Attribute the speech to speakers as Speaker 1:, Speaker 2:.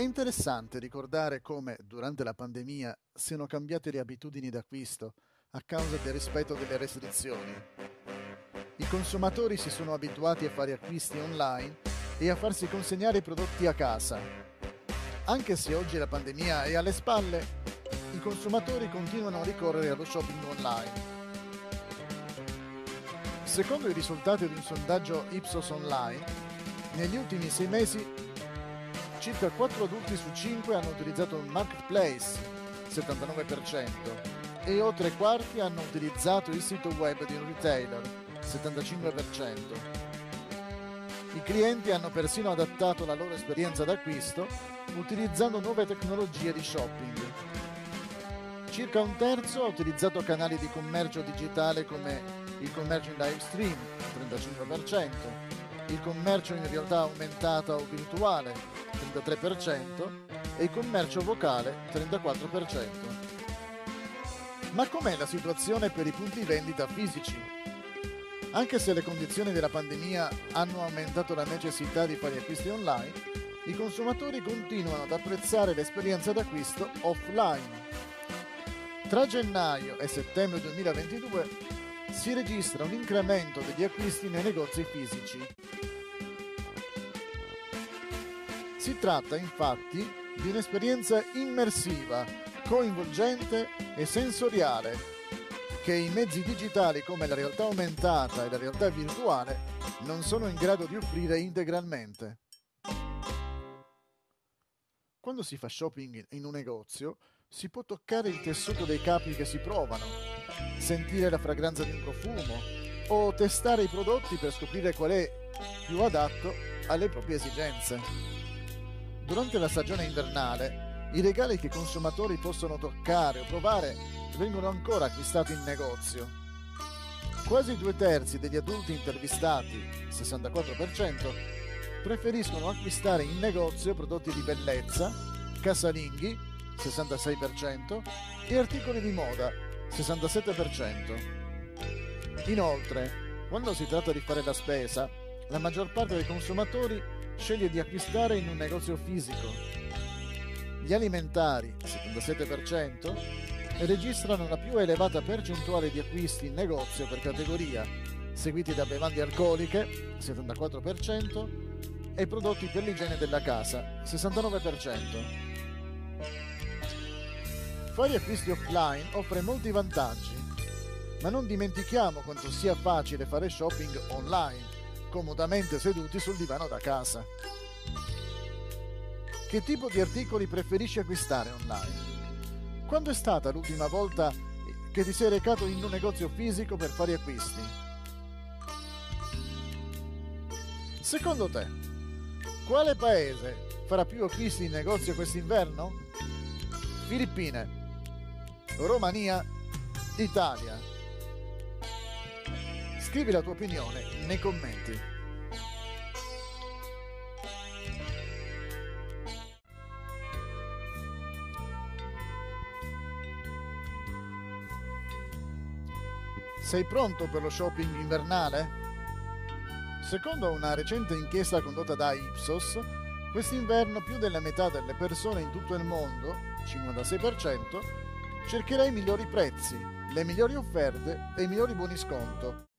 Speaker 1: È interessante ricordare come, durante la pandemia, siano cambiate le abitudini d'acquisto a causa del rispetto delle restrizioni. I consumatori si sono abituati a fare acquisti online e a farsi consegnare i prodotti a casa. Anche se oggi la pandemia è alle spalle, i consumatori continuano a ricorrere allo shopping online. Secondo i risultati di un sondaggio Ipsos Online, negli ultimi sei mesi circa 4 adulti su 5 hanno utilizzato un marketplace, 79%, e oltre quarti hanno utilizzato il sito web di un retailer, 75%. I clienti hanno persino adattato la loro esperienza d'acquisto utilizzando nuove tecnologie di shopping. Circa un terzo ha utilizzato canali di commercio digitale come il commercio in live stream, 35%, il commercio in realtà aumentata o virtuale, 33% e il commercio vocale 34%. Ma com'è la situazione per i punti vendita fisici? Anche se le condizioni della pandemia hanno aumentato la necessità di fare acquisti online, i consumatori continuano ad apprezzare l'esperienza d'acquisto offline. Tra gennaio e settembre 2022 si registra un incremento degli acquisti nei negozi fisici Si tratta infatti di un'esperienza immersiva, coinvolgente e sensoriale che i mezzi digitali come la realtà aumentata e la realtà virtuale non sono in grado di offrire integralmente. Quando si fa shopping in un negozio si può toccare il tessuto dei capi che si provano, sentire la fragranza di un profumo o testare i prodotti per scoprire qual è più adatto alle proprie esigenze. Durante la stagione invernale, i regali che i consumatori possono toccare o provare vengono ancora acquistati in negozio. Quasi due terzi degli adulti intervistati, 64%, preferiscono acquistare in negozio prodotti di bellezza, casalinghi, 66%, e articoli di moda, 67%. Inoltre, quando si tratta di fare la spesa, la maggior parte dei consumatori sceglie di acquistare in un negozio fisico. Gli alimentari, 77%, registrano la più elevata percentuale di acquisti in negozio per categoria, seguiti da bevande alcoliche, 74%, e prodotti per l'igiene della casa, 69%. Fare acquisti offline offre molti vantaggi, ma non dimentichiamo quanto sia facile fare shopping online comodamente seduti sul divano da casa. Che tipo di articoli preferisci acquistare online? Quando è stata l'ultima volta che ti sei recato in un negozio fisico per fare acquisti? Secondo te, quale paese farà più acquisti in negozio quest'inverno? Filippine, Romania, Italia. Scrivi la tua opinione nei commenti. Sei pronto per lo shopping invernale? Secondo una recente inchiesta condotta da Ipsos, quest'inverno più della metà delle persone in tutto il mondo, 56%, cercherà i migliori prezzi, le migliori offerte e i migliori buoni sconto.